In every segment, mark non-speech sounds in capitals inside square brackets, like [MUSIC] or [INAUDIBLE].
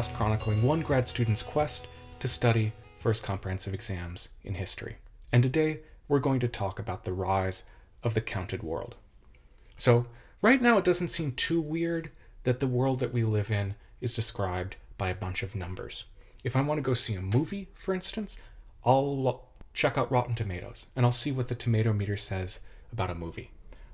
Podcast chronicling one grad student's quest to study first comprehensive exams in history. And today we're going to talk about the rise of the counted world. So, right now it doesn't seem too weird that the world that we live in is described by a bunch of numbers. If I want to go see a movie, for instance, I'll check out Rotten Tomatoes and I'll see what the tomato meter says about a movie.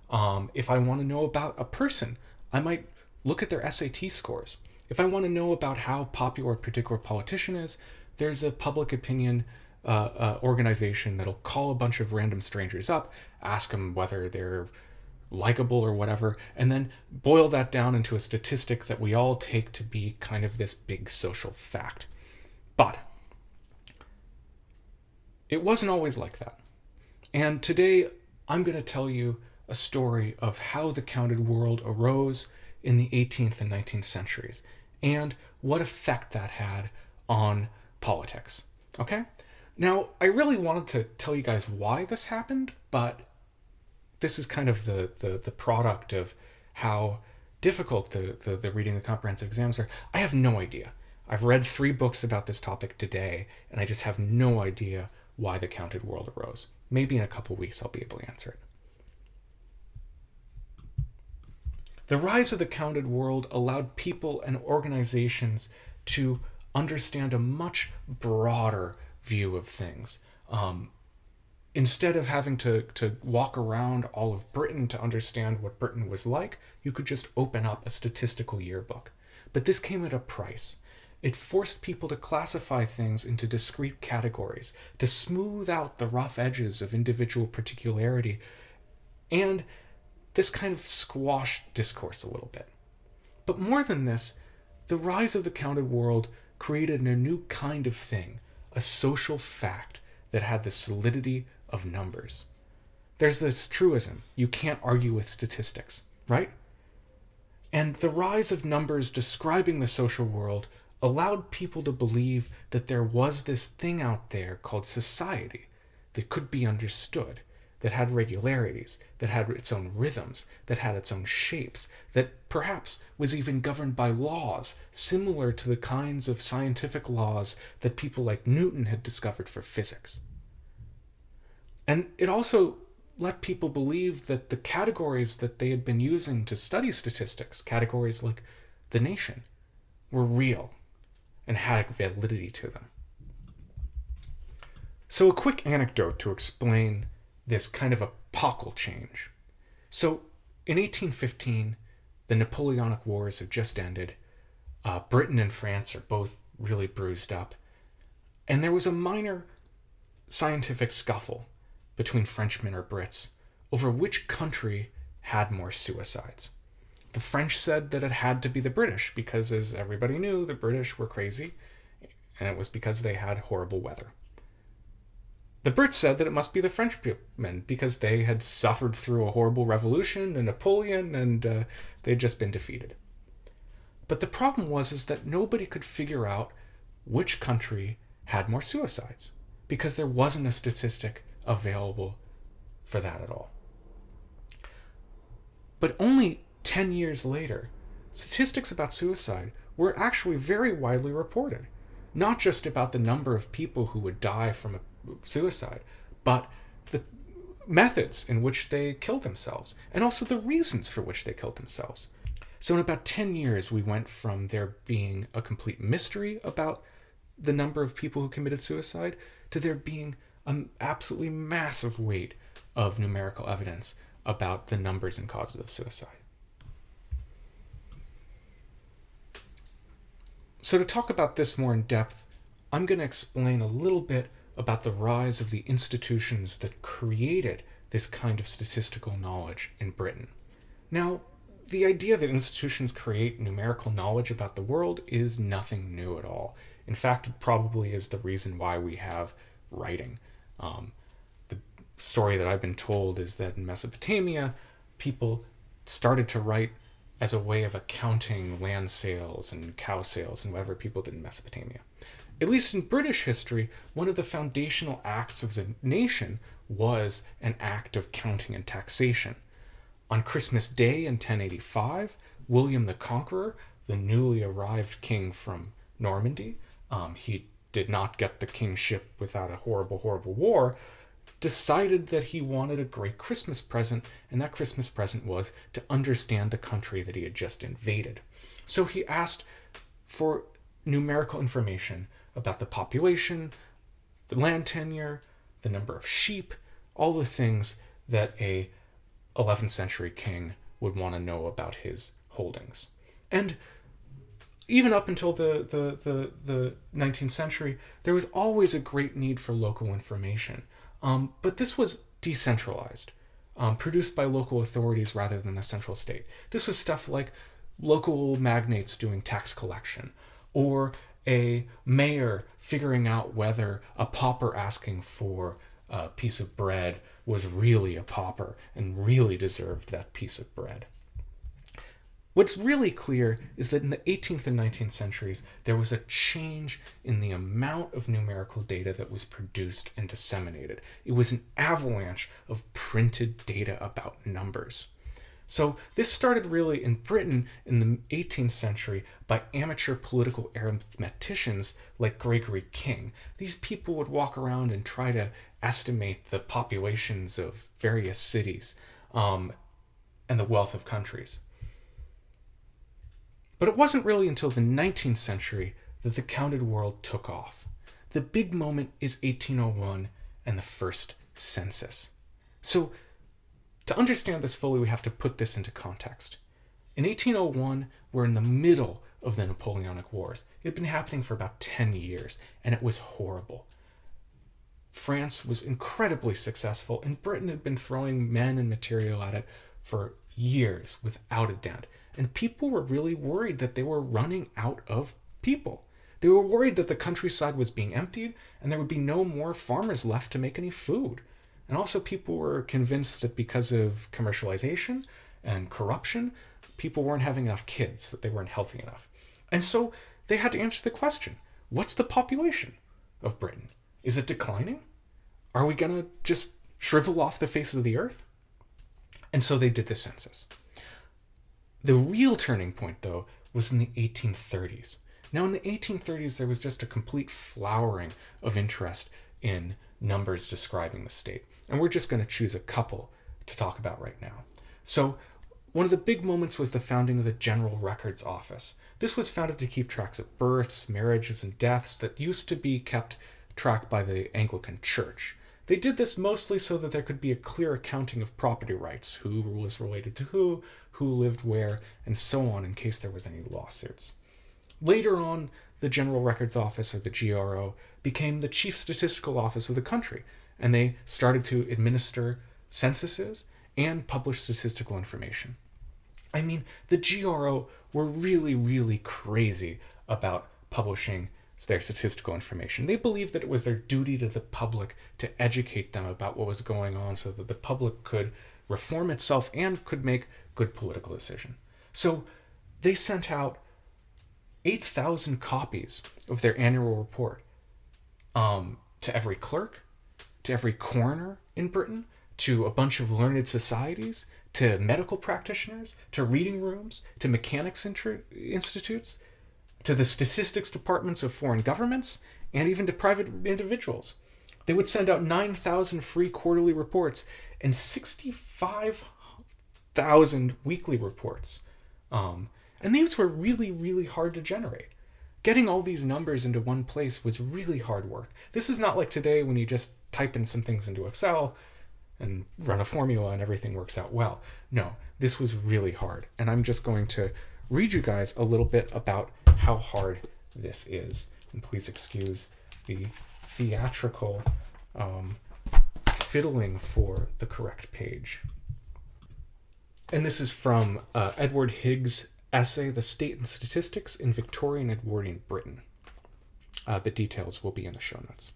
Um, if I want to know about a person, I might look at their SAT scores. If I want to know about how popular a particular politician is, there's a public opinion uh, uh, organization that'll call a bunch of random strangers up, ask them whether they're likable or whatever, and then boil that down into a statistic that we all take to be kind of this big social fact. But it wasn't always like that. And today I'm going to tell you a story of how the counted world arose in the 18th and 19th centuries and what effect that had on politics. Okay? Now, I really wanted to tell you guys why this happened, but this is kind of the, the, the product of how difficult the, the, the reading the comprehensive exams are. I have no idea. I've read three books about this topic today, and I just have no idea why the counted world arose. Maybe in a couple weeks I'll be able to answer it. The rise of the counted world allowed people and organizations to understand a much broader view of things. Um, instead of having to, to walk around all of Britain to understand what Britain was like, you could just open up a statistical yearbook. But this came at a price. It forced people to classify things into discrete categories, to smooth out the rough edges of individual particularity, and this kind of squashed discourse a little bit. But more than this, the rise of the counted world created a new kind of thing, a social fact that had the solidity of numbers. There's this truism you can't argue with statistics, right? And the rise of numbers describing the social world allowed people to believe that there was this thing out there called society that could be understood, that had regularities, that had its own rhythms, that had its own shapes, that perhaps was even governed by laws similar to the kinds of scientific laws that people like Newton had discovered for physics. And it also let people believe that the categories that they had been using to study statistics, categories like the nation, were real and had validity to them. So, a quick anecdote to explain this kind of epochal change. So, in 1815, the Napoleonic Wars have just ended. Uh, Britain and France are both really bruised up. And there was a minor scientific scuffle between Frenchmen or Brits over which country had more suicides. The French said that it had to be the British because, as everybody knew, the British were crazy, and it was because they had horrible weather. The Brits said that it must be the Frenchmen because they had suffered through a horrible revolution and Napoleon and uh, they'd just been defeated. But the problem was is that nobody could figure out which country had more suicides because there wasn't a statistic available for that at all. But only 10 years later, statistics about suicide were actually very widely reported. Not just about the number of people who would die from a suicide, but the methods in which they killed themselves, and also the reasons for which they killed themselves. So, in about 10 years, we went from there being a complete mystery about the number of people who committed suicide to there being an absolutely massive weight of numerical evidence about the numbers and causes of suicide. So, to talk about this more in depth, I'm going to explain a little bit about the rise of the institutions that created this kind of statistical knowledge in Britain. Now, the idea that institutions create numerical knowledge about the world is nothing new at all. In fact, it probably is the reason why we have writing. Um, the story that I've been told is that in Mesopotamia, people started to write as a way of accounting land sales and cow sales and whatever people did in Mesopotamia. At least in British history, one of the foundational acts of the nation was an act of counting and taxation. On Christmas Day in 1085, William the Conqueror the newly arrived king from Normandy. Um, he did not get the kingship without a horrible, horrible war. Decided that he wanted a great Christmas present, and that Christmas present was to understand the country that he had just invaded. So he asked for numerical information about the population, the land tenure, the number of sheep, all the things that a 11th century king would want to know about his holdings. And even up until the, the, the, the 19th century, there was always a great need for local information. Um, but this was decentralized, um, produced by local authorities rather than the central state. This was stuff like local magnates doing tax collection, or a mayor figuring out whether a pauper asking for a piece of bread was really a pauper and really deserved that piece of bread. What's really clear is that in the 18th and 19th centuries, there was a change in the amount of numerical data that was produced and disseminated. It was an avalanche of printed data about numbers. So this started really in Britain in the 18th century by amateur political arithmeticians like Gregory King. These people would walk around and try to estimate the populations of various cities um, and the wealth of countries. But it wasn't really until the 19th century that the counted world took off. The big moment is 1801 and the first census. So to understand this fully, we have to put this into context. In 1801, we're in the middle of the Napoleonic Wars. It had been happening for about 10 years, and it was horrible. France was incredibly successful, and Britain had been throwing men and material at it for years without a dent. And people were really worried that they were running out of people. They were worried that the countryside was being emptied and there would be no more farmers left to make any food. And also, people were convinced that because of commercialization and corruption, people weren't having enough kids, that they weren't healthy enough. And so they had to answer the question what's the population of Britain? Is it declining? Are we going to just shrivel off the face of the earth? And so they did the census. The real turning point, though, was in the 1830s. Now, in the 1830s, there was just a complete flowering of interest in numbers describing the state. And we're just going to choose a couple to talk about right now. So, one of the big moments was the founding of the General Records Office. This was founded to keep tracks of births, marriages, and deaths that used to be kept track by the Anglican Church. They did this mostly so that there could be a clear accounting of property rights, who was related to who, who lived where, and so on in case there was any lawsuits. Later on, the General Records Office, or the GRO, became the chief statistical office of the country, and they started to administer censuses and publish statistical information. I mean, the GRO were really, really crazy about publishing their statistical information. They believed that it was their duty to the public to educate them about what was going on so that the public could reform itself and could make good political decision. So they sent out 8,000 copies of their annual report um, to every clerk, to every coroner in Britain, to a bunch of learned societies, to medical practitioners, to reading rooms, to mechanics institutes, to the statistics departments of foreign governments, and even to private individuals. They would send out 9,000 free quarterly reports and 65,000 weekly reports. Um, and these were really, really hard to generate getting all these numbers into one place was really hard work. This is not like today when you just type in some things into Excel and run a formula and everything works out well. No, this was really hard. And I'm just going to read you guys a little bit about how hard this is. And please excuse the theatrical um, fiddling for the correct page. And this is from uh, Edward Higgs' essay, The State and Statistics in Victorian Edwardian Britain. Uh, the details will be in the show notes.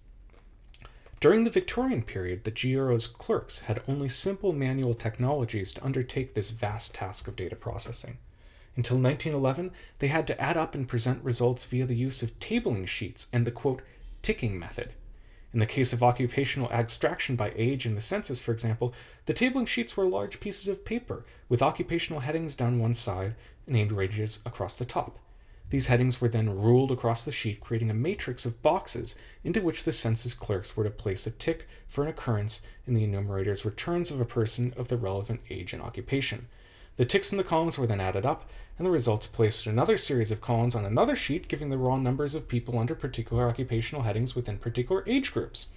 During the Victorian period, the GRO's clerks had only simple manual technologies to undertake this vast task of data processing. Until 1911, they had to add up and present results via the use of tabling sheets and the quote, ticking method. In the case of occupational abstraction by age in the census, for example, the tabling sheets were large pieces of paper with occupational headings down one side named ranges across the top. These headings were then ruled across the sheet, creating a matrix of boxes into which the census clerks were to place a tick for an occurrence in the enumerator's returns of a person of the relevant age and occupation. The ticks in the columns were then added up, and the results placed in another series of columns on another sheet, giving the raw numbers of people under particular occupational headings within particular age groups.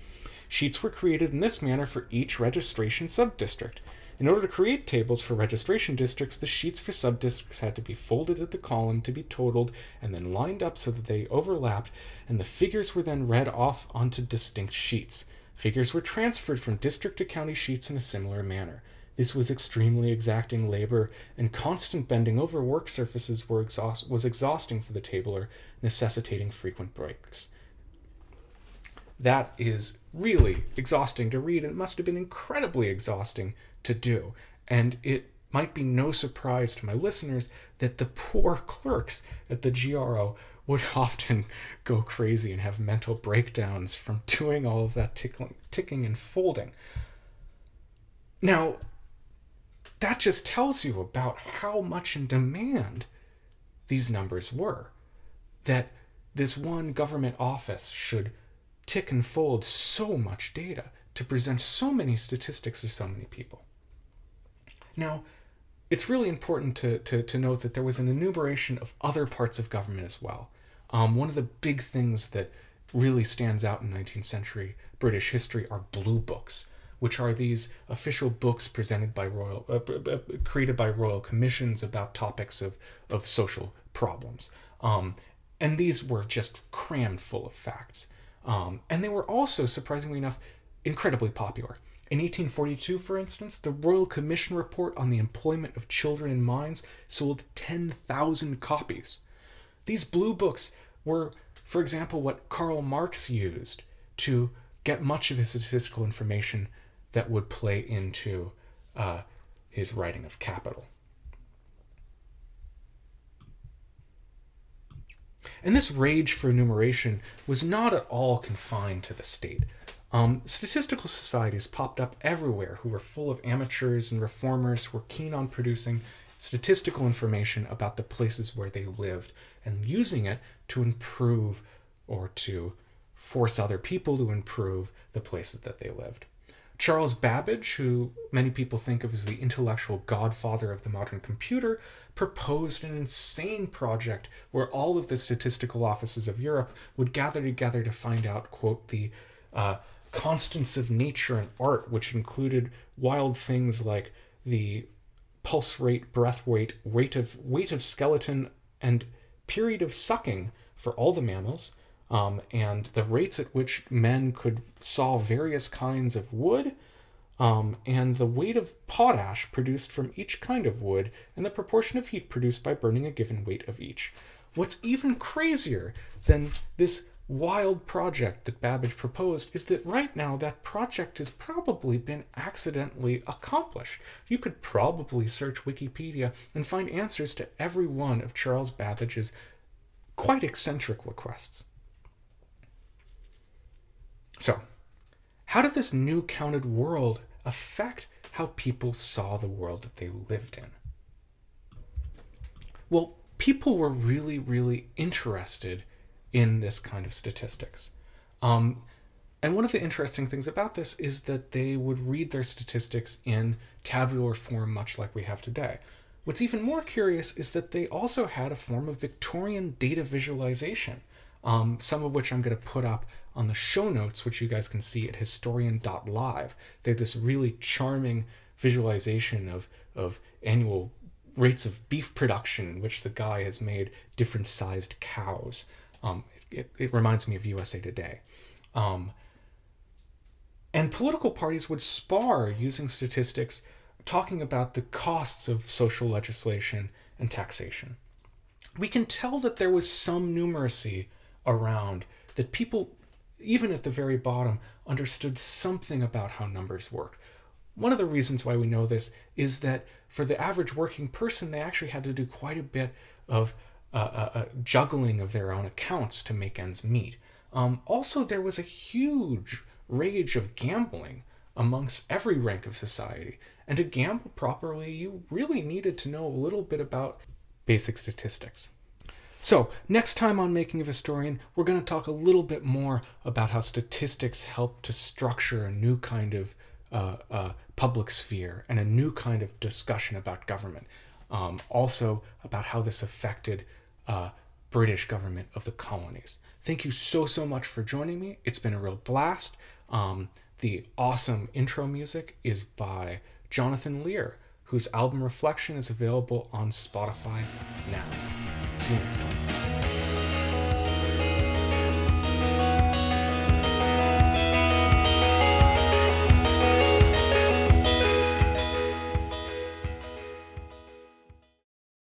Sheets were created in this manner for each registration subdistrict. In order to create tables for registration districts, the sheets for subdistricts had to be folded at the column to be totaled and then lined up so that they overlapped, and the figures were then read off onto distinct sheets. Figures were transferred from district to county sheets in a similar manner. This was extremely exacting labor, and constant bending over work surfaces exhaust- was exhausting for the tabler, necessitating frequent breaks. That is really exhausting to read, and it must have been incredibly exhausting to do. And it might be no surprise to my listeners that the poor clerks at the GRO would [LAUGHS] often go crazy and have mental breakdowns from doing all of that tickling, ticking and folding. Now, that just tells you about how much in demand these numbers were. That this one government office should tick and fold so much data to present so many statistics to so many people. Now, it's really important to, to, to note that there was an enumeration of other parts of government as well. Um, one of the big things that really stands out in 19th century British history are blue books, which are these official books presented by royal, uh, created by royal commissions about topics of, of social problems. Um, and these were just crammed full of facts. Um, and they were also, surprisingly enough, incredibly popular. In 1842, for instance, the Royal Commission report on the employment of children in mines sold 10,000 copies. These blue books were, for example, what Karl Marx used to get much of his statistical information that would play into uh, his writing of Capital. And this rage for enumeration was not at all confined to the state. Um, statistical societies popped up everywhere who were full of amateurs and reformers who were keen on producing statistical information about the places where they lived and using it to improve or to force other people to improve the places that they lived. Charles Babbage, who many people think of as the intellectual godfather of the modern computer, proposed an insane project where all of the statistical offices of Europe would gather together to find out, quote, the uh, constants of nature and art, which included wild things like the pulse rate, breath rate, weight of weight of skeleton, and period of sucking for all the mammals, um, and the rates at which men could saw various kinds of wood, um, and the weight of potash produced from each kind of wood, and the proportion of heat produced by burning a given weight of each. What's even crazier than this wild project that Babbage proposed is that right now that project has probably been accidentally accomplished. You could probably search Wikipedia and find answers to every one of Charles Babbage's quite eccentric requests. So, how did this new counted world affect how people saw the world that they lived in? Well, people were really, really interested in this kind of statistics. Um, and one of the interesting things about this is that they would read their statistics in tabular form, much like we have today. What's even more curious is that they also had a form of Victorian data visualization, um, some of which I'm going to put up on the show notes, which you guys can see at historian.live. They have this really charming visualization of, of annual rates of beef production which the guy has made different sized cows. Um, it, it reminds me of USA Today. Um, and political parties would spar using statistics talking about the costs of social legislation and taxation. We can tell that there was some numeracy around, that people, even at the very bottom, understood something about how numbers work. One of the reasons why we know this is that for the average working person, they actually had to do quite a bit of uh, juggling of their own accounts to make ends meet. Um, also, there was a huge rage of gambling amongst every rank of society. And to gamble properly, you really needed to know a little bit about basic statistics. So, next time on Making of Historian, we're going to talk a little bit more about how statistics help to structure a new kind of uh, uh, public sphere and a new kind of discussion about government. Um, also, about how this affected uh, British government of the colonies. Thank you so, so much for joining me. It's been a real blast. Um, the awesome intro music is by Jonathan Lear, whose album Reflection is available on Spotify now. See you next time.